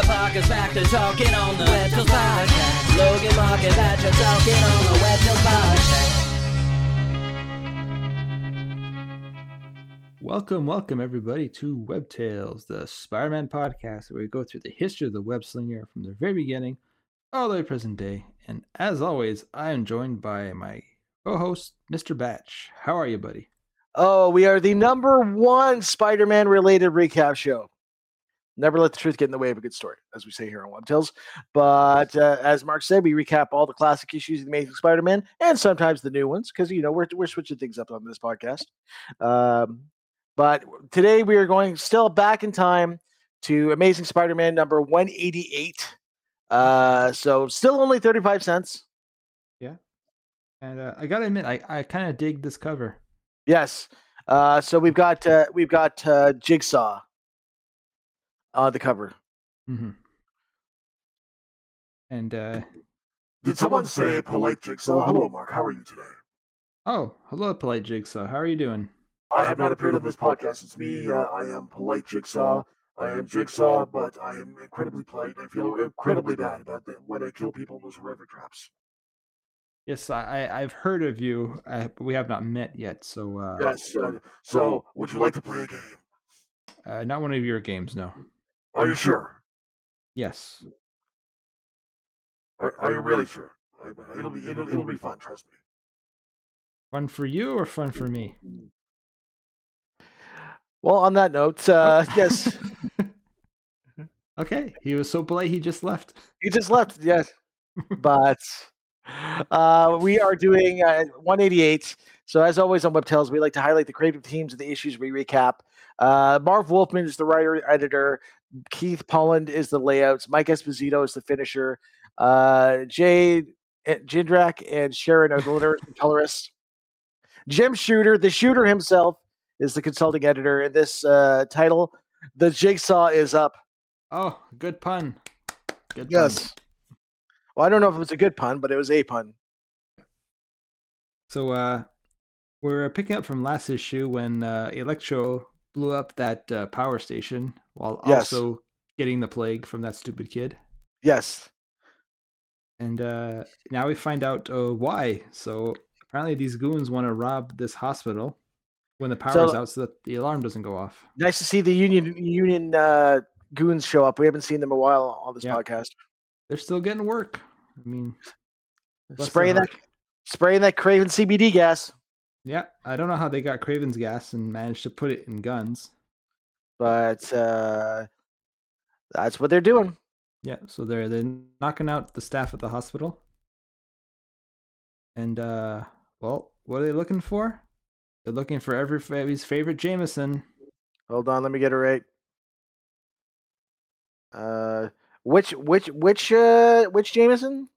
Peter Parker's back to talking on the Web Tales Podcast. Logan Mark and Patrick talking on the Web Tales Podcast. Welcome, welcome everybody to Web Tales, the Spider-Man podcast, where we go through the history of the web slinger from the very beginning all the way to present day. And as always, I am joined by my co-host, Mr. Batch. How are you, buddy? Oh, we are the number one Spider-Man related recap show. Never let the truth get in the way of a good story, as we say here on Web Tales. But uh, as Mark said, we recap all the classic issues of the Amazing Spider-Man and sometimes the new ones because you know we're we're switching things up on this podcast. Um, but today we are going still back in time to Amazing Spider-Man number 188. Uh, so still only 35 cents. Yeah. And uh, I gotta admit, I, I kind of dig this cover. Yes. Uh, so we've got uh, we've got uh, Jigsaw on the cover. hmm And uh, Did someone say polite jigsaw? Hello, Mark. How are you today? oh, hello, polite Jigsaw. How are you doing? I have not appeared on this podcast. It's me. Uh, I am polite jigsaw. I am jigsaw, but I am incredibly polite. I feel incredibly bad about that when I kill people in those river traps. Yes, I, I I've heard of you, uh, but we have not met yet. So uh, Yes. Uh, so, would you like to play a game? uh, not one of your games, no. Are you sure? Yes. Are, are you really sure? It'll be it'll, it'll be fun. Trust me. Fun for you or fun for me? Well, on that note, uh, yes, okay, he was so polite he just left. he just left. Yes, but uh, we are doing uh, 188. So as always on WebTales, we like to highlight the creative teams of the issues we recap. Uh, Marv Wolfman is the writer editor. Keith Pollard is the layouts. Mike Esposito is the finisher. Uh, Jay eh, Jindrak and Sharon are the letters and colorists. Jim Shooter, the shooter himself, is the consulting editor. In this uh, title, the jigsaw is up. Oh, good pun. Good pun. Yes. Well, I don't know if it was a good pun, but it was a pun. So uh we're picking up from last issue when uh Electro blew up that uh, power station while Yes. also getting the plague from that stupid kid. Yes. And uh now we find out uh, why. So apparently these goons want to rob this hospital when the power's So- out so that the alarm doesn't go off. Nice to see the union union uh, goons show up. We haven't seen them in a while on this Yeah. podcast. They're still getting work. I mean, Spraying that spraying that Kraven CBD gas. Yeah, I don't know how they got Kraven's gas and managed to put it in guns. But uh, that's what they're doing. Yeah, so they're they're knocking out the staff at the hospital. And uh well, what are they looking for? They're looking for everybody's favorite Jameson. Hold on, let me get it right. Uh, which which which uh which Jameson?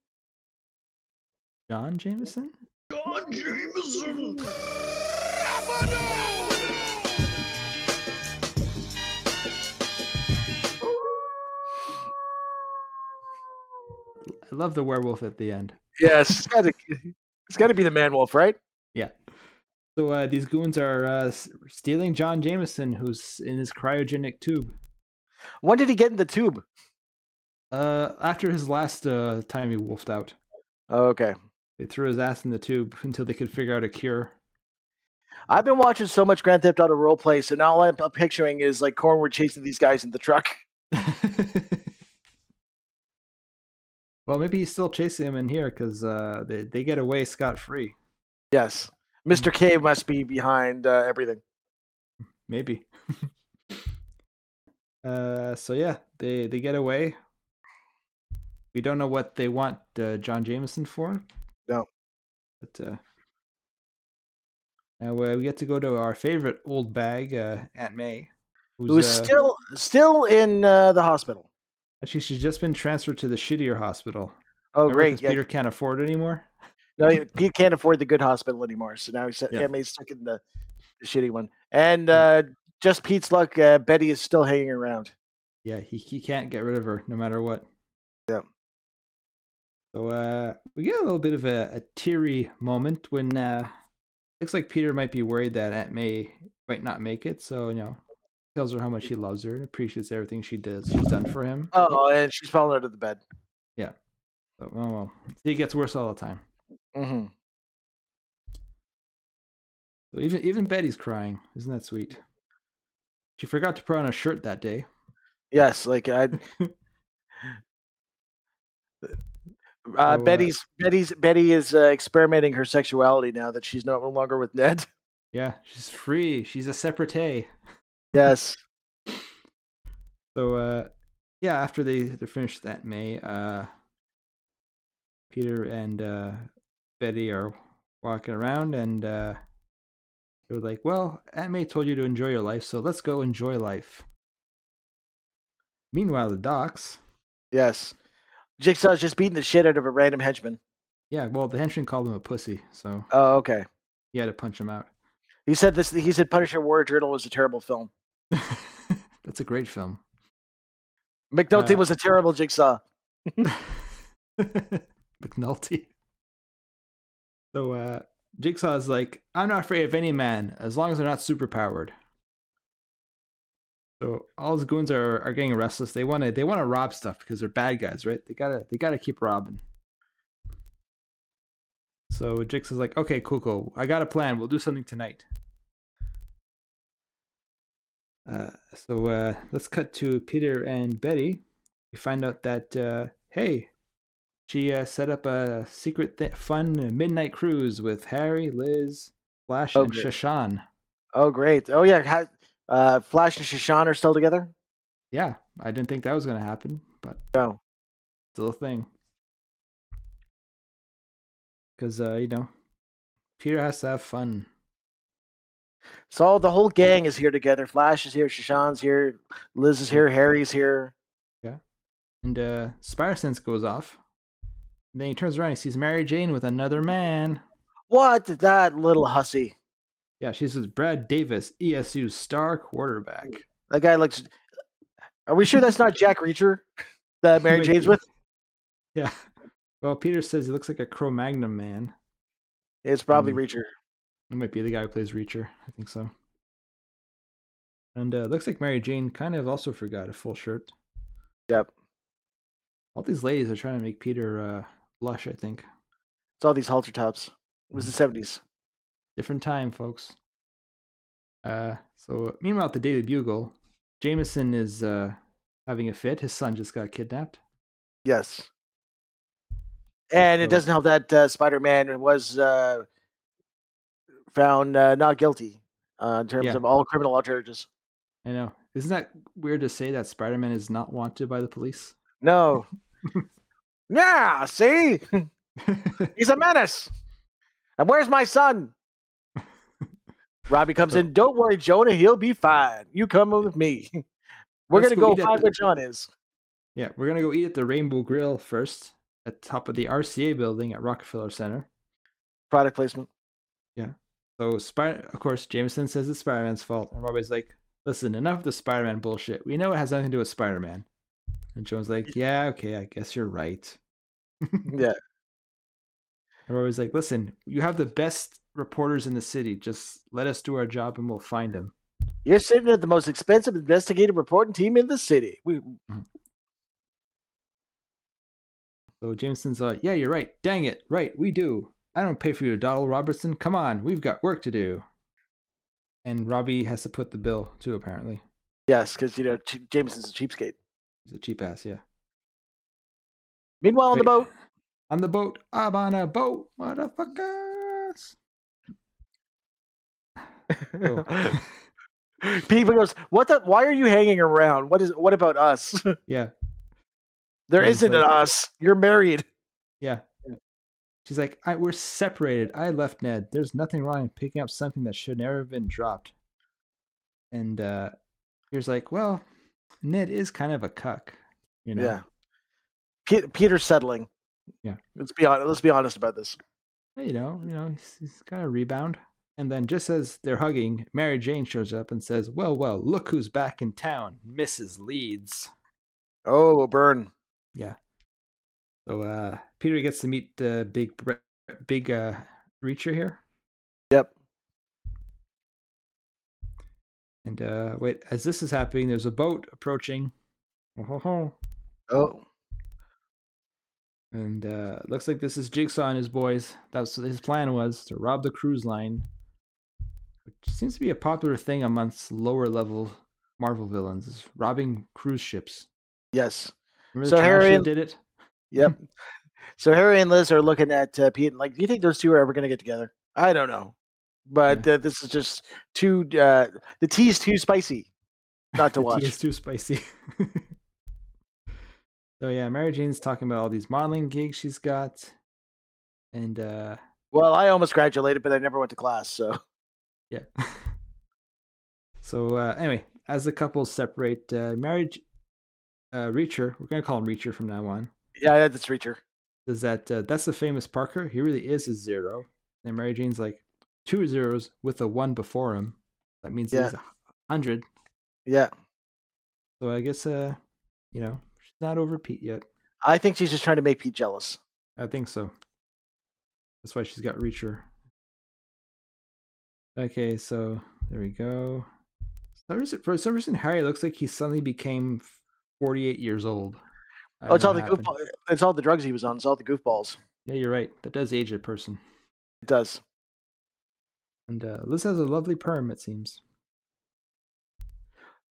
John Jameson? John Jameson. I love the werewolf at the end. Yes, it's got to it's got to be the man wolf, right? Yeah. So uh these goons are uh stealing John Jameson who's in his cryogenic tube. When did he get in the tube? Uh after his last uh time he wolfed out. Oh, okay. They threw his ass in the tube until they could figure out a cure. I've been watching so much Grand Theft Auto roleplay, so now all I'm I'm picturing is like Cornwood chasing these guys in the truck. well, maybe he's still chasing him in here because uh, they they get away scot free. Yes, Mr. K must be behind uh, everything. Maybe. uh, so yeah, they they get away. We don't know what they want uh, John Jameson for. No. But uh, now uh, we get to go to our favorite old bag, uh, Aunt May, who's, Who's uh, still still in uh, the hospital? Actually she's just been transferred to the shittier hospital. Oh, Remember, great! Yeah. Peter can't afford it anymore. No, he- can't afford the good hospital anymore, so now he's Yeah. yeah. stuck in the, the shitty one. And uh, just Pete's luck, uh, Betty is still hanging around. Yeah, he, he can't get rid of her no matter what. Yeah. So uh we get a little bit of a, a teary moment when uh looks like Peter might be worried that Aunt May might not make it. So, you know, tells her how much he loves her and appreciates everything she does. She's done for him. Oh, and she's falling out of the bed. So, oh well, it gets worse all the time. Mm-hmm. So even even Betty's crying. Isn't that sweet? She forgot to put on a shirt that day. Yes, like I. Uh, uh, Betty's Betty's Betty is uh, experimenting her sexuality now that she's no longer with Ned. Yeah, she's free. She's a separate. Yes. So uh yeah, after they they finished that May, uh Peter and uh Betty are walking around and uh they were like, Well, Aunt May told you to enjoy your life, so let's go enjoy life. Meanwhile, the docks, Yes. Jigsaw's just beating the shit out of a random henchman. yeah, well the henchman called him a pussy, so Oh, okay. he had to punch him out. He said this. He said Punisher War Journal was a terrible film. That's a great film. McNulty Uh, was a terrible Jigsaw. McNulty. So uh Jigsaw is like, I'm not afraid of any man as long as they're not super powered. So all his goons are, are getting restless. They wanna they wanna rob stuff because they're bad guys, right? They gotta they gotta keep robbing. So Jigsaw's like, okay, cool, cool. I got a plan. We'll do something tonight. Uh, so uh, let's cut to Peter and Betty. We find out that uh, hey, she uh, set up a secret, th- fun midnight cruise with Harry, Liz, Flash, Oh, and great. Sha Shan. Oh, great. Oh, yeah. ha- Uh, Flash and Sha Shan are still together. Yeah, I didn't think that was gonna happen, but No. still a little thing. Because uh, you know, Peter has to have fun. So the whole gang is here together. Flash is here. Sha Shan's here. Liz is here. Harry's here. Yeah. And uh, Spider Sense goes off. And then he turns around. He sees Mary Jane with another man. What that little hussy? Yeah, she's with Brad Davis, ESU's star quarterback. That guy looks. Are we sure that's not Jack Reacher that Mary Jane's with? Yeah. Well, Peter says he looks like a Cro Magnon man. It's probably Mm. Reacher. It might be the guy who plays Reacher. I think so. And uh, looks like Mary Jane kind of also forgot a full shirt. Yep. All these ladies are trying to make Peter uh, blush, I think. It's all these halter tops. It was the seventies. Different time, folks. Uh, so meanwhile, at the Daily Bugle, Jameson is uh, having a fit. His son just got kidnapped. Yes. And it doesn't help that uh, Spider-Man was uh, found uh, not guilty uh, in terms Yeah. of all criminal law charges. I know. Isn't that weird to say that Spider Man is not wanted by the police? No. yeah. See, he's a menace. And where's my son? Robbie comes So- in. Don't worry, Jonah. He'll be fine. You come with me. We're Let's gonna go go find where John is. yeah, we're gonna go eat at the Rainbow Grill first, at the top of the RCA building at Rockefeller Center. Product placement. So Spider, of course, Jameson says it's Spider Man's fault, and Robbie's like, "Listen, enough of the Spider Man bullshit. We know it has nothing to do with Spider Man." And Joan's like, "Yeah, okay, I guess you're right." Yeah. And Robbie's like, "Listen, you have the best reporters in the city. Just let us do our job, and we'll find him." You're sitting at the most expensive investigative reporting team in the city. We mm-hmm. So Jameson's like, "Yeah, you're right. Dang it, right? We do. I don't pay for you, Donald Robertson. Come on, we've got work to do." And Robbie has to put the bill too. Apparently, yes, because you know Jameson's a cheapskate. he's a cheap ass. Yeah. Meanwhile, on the boat, On the boat. I'm on a boat, motherfuckers. Oh. People goes, "What the? Why are you hanging around? What is? What about us? yeah, there isn't an us. You're married." yeah. She's like, I, we're separated. I left Ned. There's nothing wrong in picking up something that should never have been dropped. And uh here's like, well, Ned is kind of a cuck, you know. Yeah. Pe- Peter's settling. Yeah. Let's be honest. Let's be honest about this. you know, you know, he's, he's got a rebound. And then just as they're hugging, Mary Jane shows up and says, "Well, well, look who's back in town, Mrs. Leeds." Oh, burn. Yeah. So uh Peter gets to meet the big big uh Reacher here. Yep. And uh, wait, as this is happening, there's a boat approaching. Oh, ho, ho. Oh, And uh, looks like this is Jigsaw and his boys. That's his plan was to rob the cruise line, which seems to be a popular thing amongst lower level Marvel villains, is robbing cruise ships. yes. Remember So Harry did it? Yep. so Harry and Liz are looking at uh, Pete and like, do you think those two are ever going to get together? I don't know, but uh, this is just too. Uh, the is too spicy, not to tea watch. is too spicy. so yeah, Mary Jane's talking about all these modeling gigs she's got, and uh, Well, I almost graduated, but I never went to class. So Yeah. so uh, anyway, as the couple separate, uh, marriage, uh, Reacher, we're gonna call him Reacher from now on, yeah, that's Reacher. is that uh, that's the famous Parker. He really is a zero, and Mary Jane's like two zeros with a one before him. That means Yeah. he's a hundred. Yeah, So I guess uh, you know, she's not over Pete yet. I think she's just trying to make Pete jealous. I think so. That's why she's got Reacher. Okay, so there we go. For some reason, Harry looks like he suddenly became 48 years old. I Oh, it's all the happened. goofball. It's all the drugs he was on. It's all the goofballs. Yeah, you're right. That does age a person. It does. And uh, Liz has a lovely perm, it seems.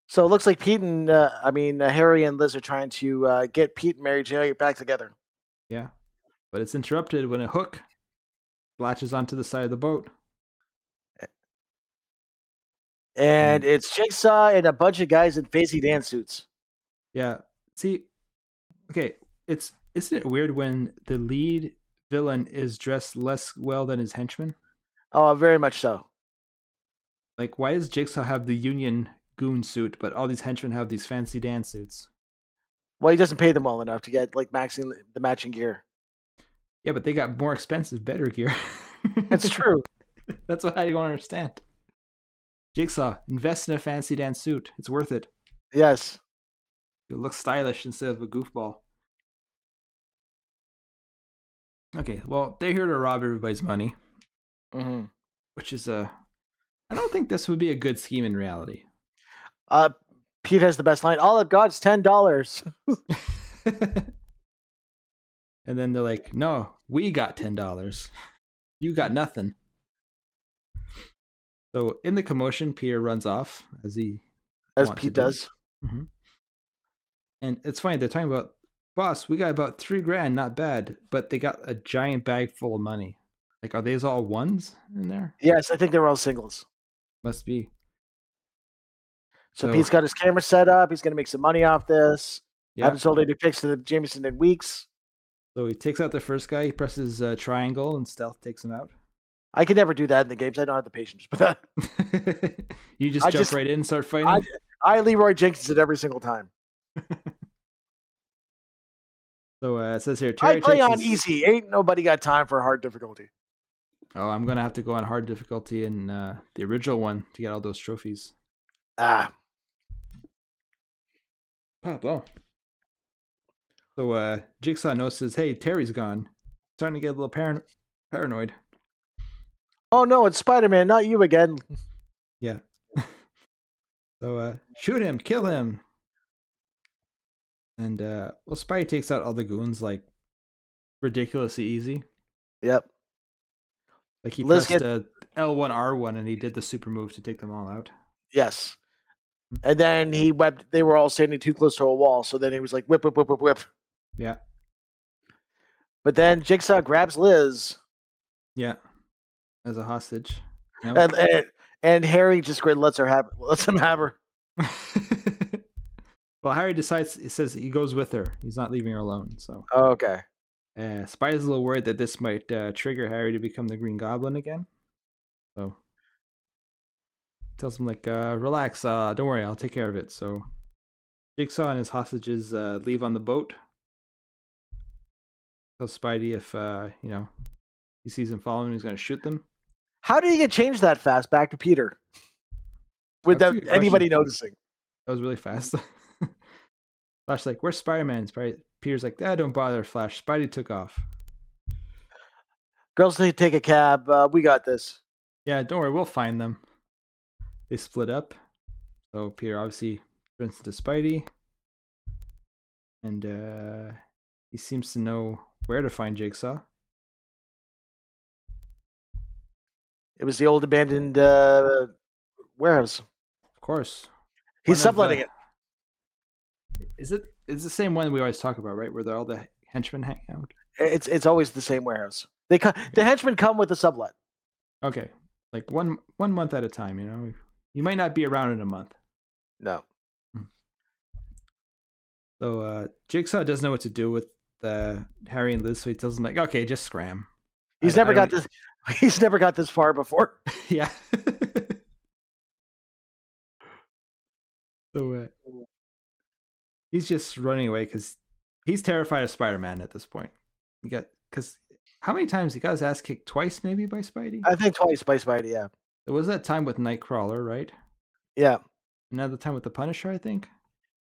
So it looks like Pete and uh, I mean uh, Harry and Liz are trying to uh, get Pete and Mary Jane back together. Yeah. But it's interrupted when a hook latches onto the side of the boat. And it's Jigsaw and a bunch of guys in fancy dance suits. Yeah. See, okay, it's isn't it weird when the lead villain is dressed less well than his henchman? Oh, very much so. Like, why does Jigsaw have the Union goon suit, but all these henchmen have these fancy dance suits? Well, he doesn't pay them well enough to get like maxing the matching gear. Yeah, but they got more expensive, better gear. That's true. That's what I don't understand. Jigsaw, invest in a fancy dance suit. It's worth it. yes. You'll look stylish instead of a goofball. Okay, well, they're here to rob everybody's money, hmm which is a. I don't think this would be a good scheme in reality. Uh, Pete has the best line. All I've got is ten dollars. and then they're like, "No, we got ten dollars. You got nothing." So in the commotion, Peter runs off as he, As to Pete do. does. and it's funny. They're talking about, "Boss, we got about three grand, not bad." But they got a giant bag full of money. Like, are these all ones in there? Yes, I think they were all singles. Must be. So, So- Pete's got his camera set up. He's going to make some money off this. Yeah. Haven't sold any pics to the Jameson in weeks. So he takes out the first guy. He presses uh, triangle, and stealth takes him out. I could never do that in the games. I don't have the patience for that. you just I jump just- right in and start fighting. I, I Leroy Jenkins it every single time. so uh, it says here, I Terry play on his- easy. Ain't nobody got time for hard difficulty. Oh, I'm gonna have to go on hard difficulty in uh, the original one to get all those trophies. Ah, Oh, well. So uh, Jigsaw notices, hey, Terry's gone. Starting to get a little paran- paranoid. oh no, it's Spider Man, not you again. Yeah. so uh, shoot him, kill him. And uh, well, Spidey takes out all the goons like ridiculously easy. Yep. Like he Let's pressed uh, L1 R1 and he did the super move to take them all out. Yes. And then he webbed. They were all standing too close to a wall, so then he was like whip, whip, whip, whip, whip. Yeah. But then Jigsaw grabs Liz, Yeah. As a hostage. No? and and, and Harry just lets her have lets him have her. well, Harry decides, he says he goes with her. He's not leaving her alone. So Oh, okay. uh, Spidey's a little worried that this might uh, trigger Harry to become the Green Goblin again. So tells him, like, uh, relax, uh, don't worry, I'll take care of it. So Jigsaw and his hostages uh, leave on the boat. Tells Spidey if, uh, you know, he sees them following, he's going to shoot them. How did he get changed that fast back to Peter? Without anybody question. noticing. That was really fast. Flash like, where's Spider Man? Spidey Peter's like, ah, don't bother, Flash. Spidey took off. Girls need to take a cab. Uh, we got this. Yeah, don't worry, we'll find them. They split up. So Peter obviously turns into Spidey, and uh, he seems to know where to find Jigsaw. It was the old abandoned uh, warehouse. Of course, He's One of, subletting uh, it. Is it? It's the same one we always talk about, right? Where all the henchmen hang out. It's it's always the same warehouse. They come, the henchmen come with the sublet. Okay, like one one month at a time. You know, you might not be around in a month. No. So uh, Jigsaw doesn't know what to do with uh, Harry and Liz, so he tells them like, "Okay, just scram." He's I- never I got this. He's never got this far before. yeah. so uh, he's just running away because he's terrified of Spider-Man at this point. You got because how many times he got his ass kicked twice, maybe by Spidey. I think twice by Spidey. Yeah. There was that time with Nightcrawler, right? Yeah. Another time with the Punisher, I think.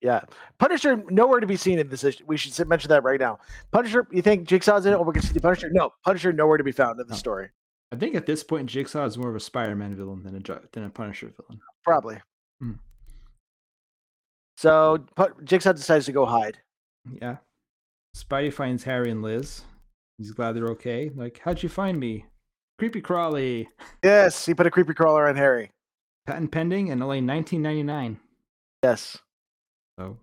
Yeah. Punisher nowhere to be seen in this issue. We should mention that right now. Punisher, you think Jigsaw's in it? Or we're gonna see the Punisher? No, Punisher nowhere to be found in the No. story. I think at this point, Jigsaw is more of a Spider-Man villain than a than a Punisher villain. Probably. Hmm. So Jigsaw decides to go hide. Yeah. Spidey finds Harry and Liz. He's glad they're okay. Like, how'd you find me? Creepy crawly. Yes, he put a creepy crawler on Harry. Patent pending and only 19.99. Yes, So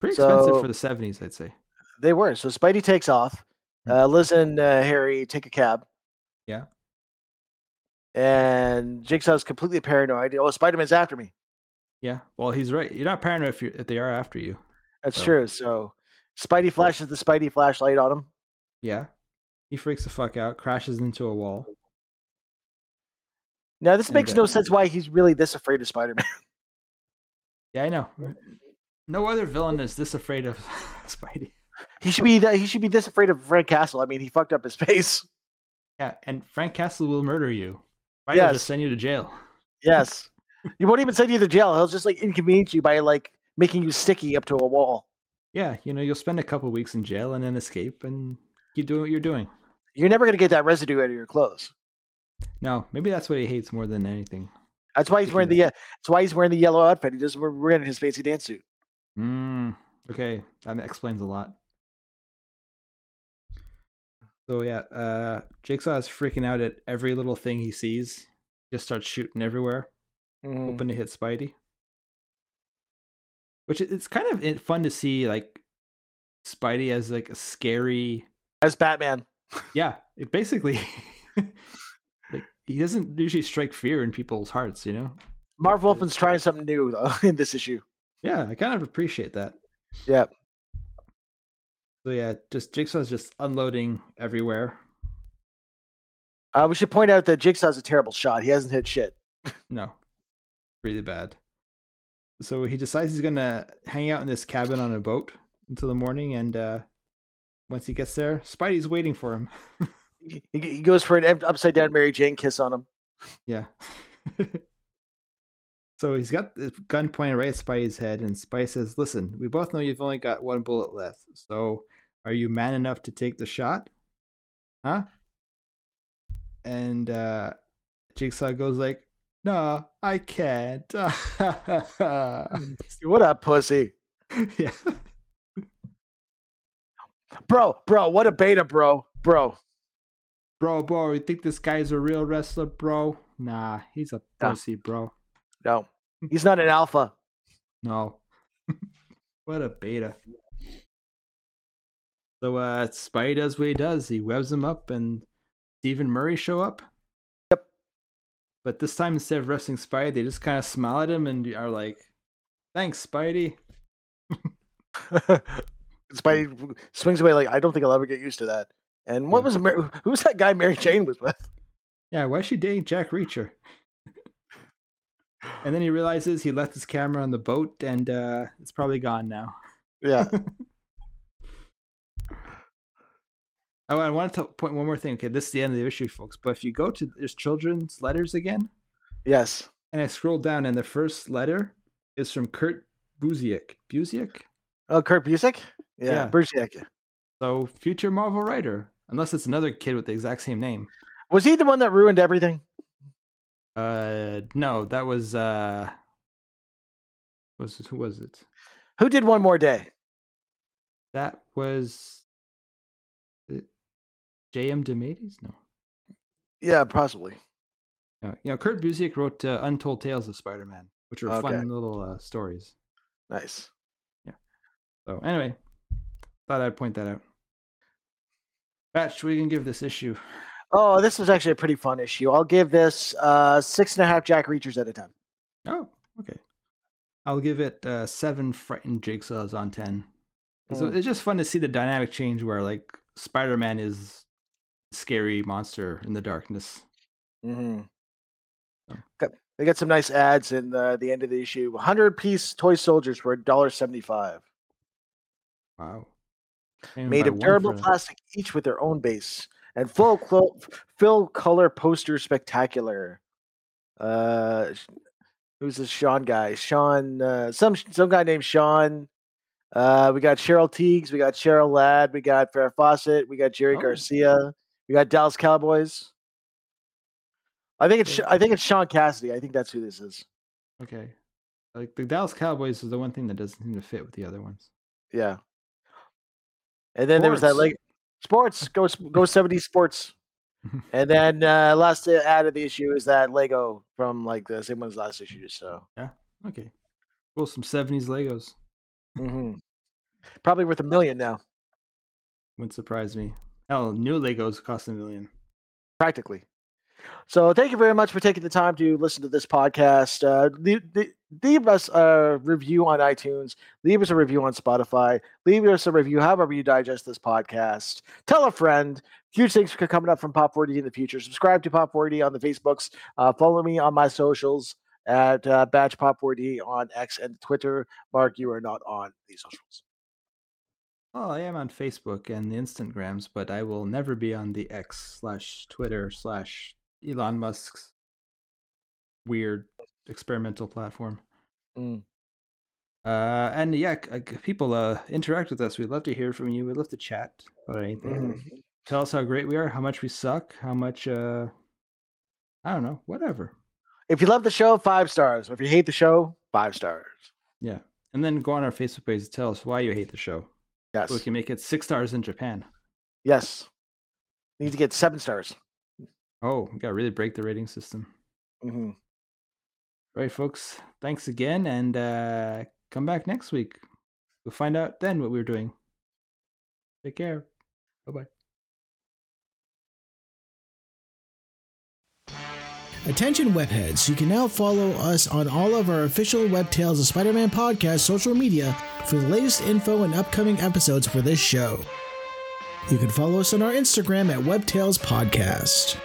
pretty expensive So- for the 70s, I'd say. they were. So Spidey takes off. Hmm. Uh, Liz and uh, Harry take a cab. Yeah. And Jigsaw's completely paranoid. Oh, Spider-Man's after me. Yeah. Well, he's right. You're not paranoid if, if they are after you. That's So- true. So Spidey flashes the Spidey flashlight on him. Yeah. He freaks the fuck out, crashes into a wall. Now this And, makes no sense why he's really this afraid of Spider-Man. Yeah, I know. No other villain is this afraid of Spidey. he should be he should be this afraid of Frank Castle. I mean, he fucked up his face. Yeah, and Frank Castle will murder you. Will Yes. just send you to jail. Yes. He won't even send you to jail. He'll just like inconvenience you by like making you sticky up to a wall. Yeah, you know, you'll spend a couple weeks in jail and then escape and keep doing what you're doing. You're never gonna get that residue out of your clothes. No, maybe that's what he hates more than anything. That's why he's wearing the uh, that's why he's wearing the yellow outfit. He doesn't wear- wearing his fancy dance suit. Mm, okay, that explains a lot. So yeah, uh Jigsaw is freaking out at every little thing he sees. Just starts shooting everywhere, Mm. hoping to hit Spidey. Which it's kind of fun to see, like Spidey as like a scary. As Batman. Yeah, it basically. like he doesn't usually strike fear in people's hearts, you know. Marv Wolfman's trying something new though in this issue. Yeah, I kind of appreciate that. Yeah. So yeah, just Jigsaw's just unloading everywhere. Uh, we should point out that Jigsaw's a terrible shot. He hasn't hit shit. No, really bad. So he decides he's gonna hang out in this cabin on a boat until the morning, and uh, once he gets there, Spidey's waiting for him. He, he goes for an upside down Mary Jane kiss on him. Yeah. so he's got the gun pointed right at Spidey's head, and Spidey says, "Listen, we both know you've only got one bullet left. So, are you man enough to take the shot? Huh?" And uh, Jigsaw goes like, "No, I can't." What up, pussy? yeah. Bro, bro, what a beta, bro. Bro. Bro, bro, you think this guy's a real wrestler, bro? Nah, he's a Nah. pussy, bro. No. He's not an alpha. No. what a beta. So uh Spidey does what he does. He webs him up and Stephen Murray show up. But this time instead of arresting Spidey, they just kind of smile at him and are like, Thanks, Spidey. Spidey swings away like I don't think I'll ever get used to that. And what Yeah. was Mar- who was that guy Mary Jane was with? Yeah, why is she dating Jack Reacher? and then he realizes he left his camera on the boat and uh it's probably gone now. Yeah. I wanted to point one more thing. Okay, this is the end of the issue, folks. But if you go to there's children's letters again, yes. and I scroll down, and the first letter is from Kurt Busiek. Busiek? Oh, Kurt Busiek? Yeah. Yeah. Busiek. So future Marvel writer, unless it's another kid with the exact same name. Was he the one that ruined everything? Uh, no, that was uh, Was who was it? Who did one more day? That was J.M. DeMatteis? No. Yeah, possibly. No. You know, Kurt Busiek wrote uh, Untold Tales of Spider-Man, which are Okay. fun little uh, stories. Nice. Yeah. So anyway, thought I'd point that out. Batch, we can give this issue. Oh, this was actually a pretty fun issue. I'll give this uh six and a half Jack Reachers out of ten. Oh, okay. I'll give it uh, seven frightened jigsaws on ten. So Mm. it's just fun to see the dynamic change where like Spider-Man is scary monster in the darkness. Mm-hmm. They got some nice ads in the, the end of the issue. 100 piece toy soldiers for $1.75. Wow. Made of durable plastic, each with their own base. And full clo- full color poster spectacular. Uh, who's this Sean guy? Sean, uh, some some guy named Sean. Uh, we got Cheryl Tiegs, we got Cheryl Ladd, we got Farrah Fawcett, we got Jerry Oh. Garcia, we got Dallas Cowboys. I think it's. I think it's Shaun Cassidy. I think that's who this is. Okay. Like the Dallas Cowboys is the one thing that doesn't seem to fit with the other ones. Yeah. And then there was that like sports go go 70 sports. and then uh last uh, ad of the issue is that Lego from like the same one's last issue. So yeah, Okay. Well, some 70s Legos. mhm. probably worth a million now, Wouldn't surprise me. Hell, new Legos cost a million. practically. So thank you very much for taking the time to listen to this podcast. Uh, leave, leave- us a review on iTunes. Leave us a review on Spotify. Leave us a review however you digest this podcast. Tell a friend. Huge things c- coming up from Pop 40 in the future. Subscribe to Pop 40 on the Facebooks. Uh, follow me on my socials at uh, Batch Pop 40 on X and Twitter. Mark, you are not on these socials. Well, I am on Facebook and the Instagrams, but I will never be on the X slash Twitter slash Elon Musk's weird experimental platform. Mm. Uh, and yeah, uh, people uh, interact with us. We'd love to hear from you. We'd love to chat about anything. Mhm. Tell us how great we are, how much we suck, how much uh, I don't know, whatever. If you love the show, five stars. If you hate the show, five stars. Yeah, and then go on our Facebook page and tell us why you hate the show. Yes. So we can make it six stars in Japan. Yes. Need to get seven stars. Oh, we got to really break the rating system. hmm Right, folks. Thanks again, and uh, come back next week. We'll find out then what we're doing. Take care. Bye bye. Attention webheads, you can now follow us on all of our official Web Tales of Spider-Man podcast social media for the latest info and upcoming episodes for this show. You can follow us on our Instagram at WebTales Podcast.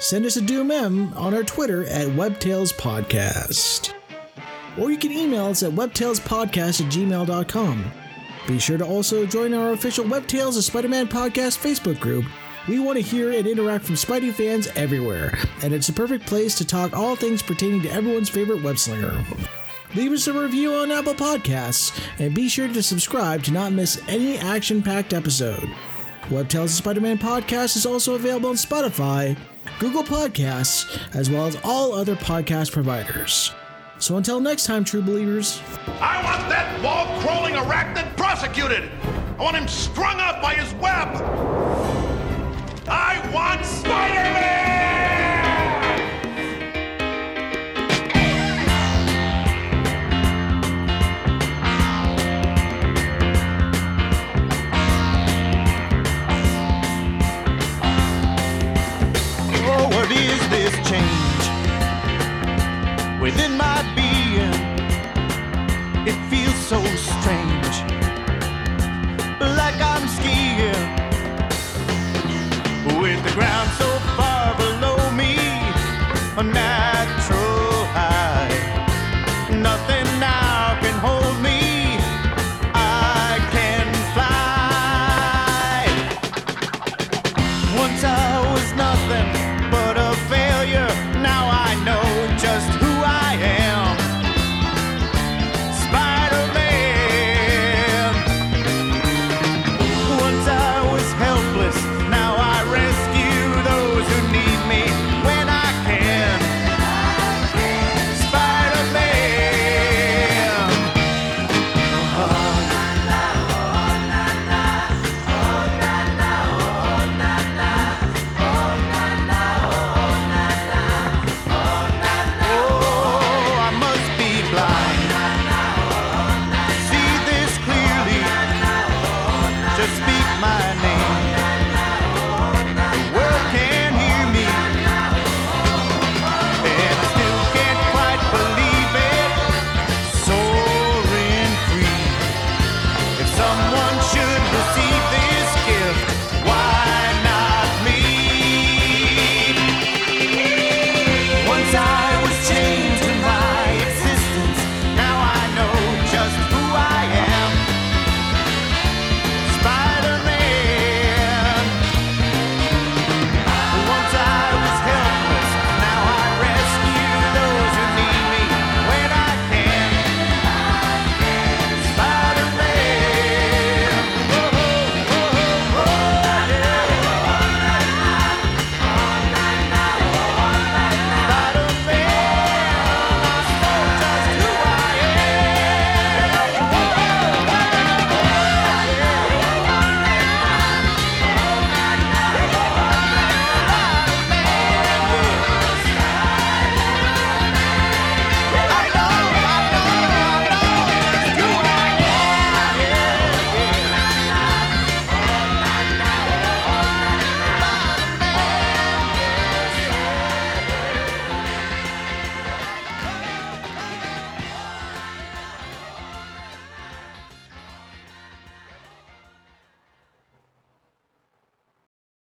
Send us a Doom M on our Twitter at WebTales Podcast. Or you can email us at webtalespodcast at gmail.com. Be sure to also join our official Web Tales of Spider-Man podcast Facebook group. We want to hear and interact from Spidey fans everywhere, and it's a perfect place to talk all things pertaining to everyone's favorite web slinger. Leave us a review on Apple Podcasts, and be sure to subscribe to not miss any action-packed episode. Web Tales of Spider-Man podcast is also available on Spotify, Google Podcasts, as well as all other podcast providers. So until next time, true believers. I want that wall crawling arachnid prosecuted. I want him strung up by his web. I want Spider Man! within my being. It feels so strange, like I'm skiing with the ground so far.